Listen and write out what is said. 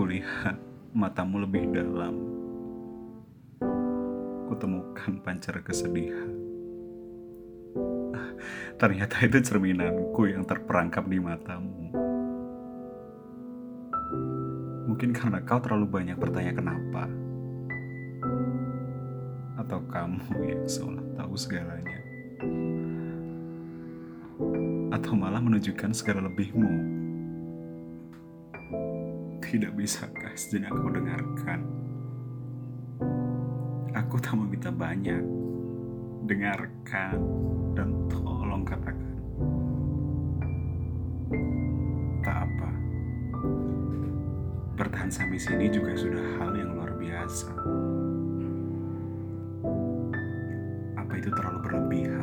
kulihat matamu lebih dalam. Kutemukan pancar kesedihan. Ternyata itu cerminanku yang terperangkap di matamu. Mungkin karena kau terlalu banyak bertanya kenapa. Atau kamu yang seolah tahu segalanya. Atau malah menunjukkan segala lebihmu tidak bisakah sejenak kau dengarkan? Aku tak mau meminta banyak. Dengarkan dan tolong katakan. Tak apa. Bertahan sampai sini juga sudah hal yang luar biasa. Apa itu terlalu berlebihan?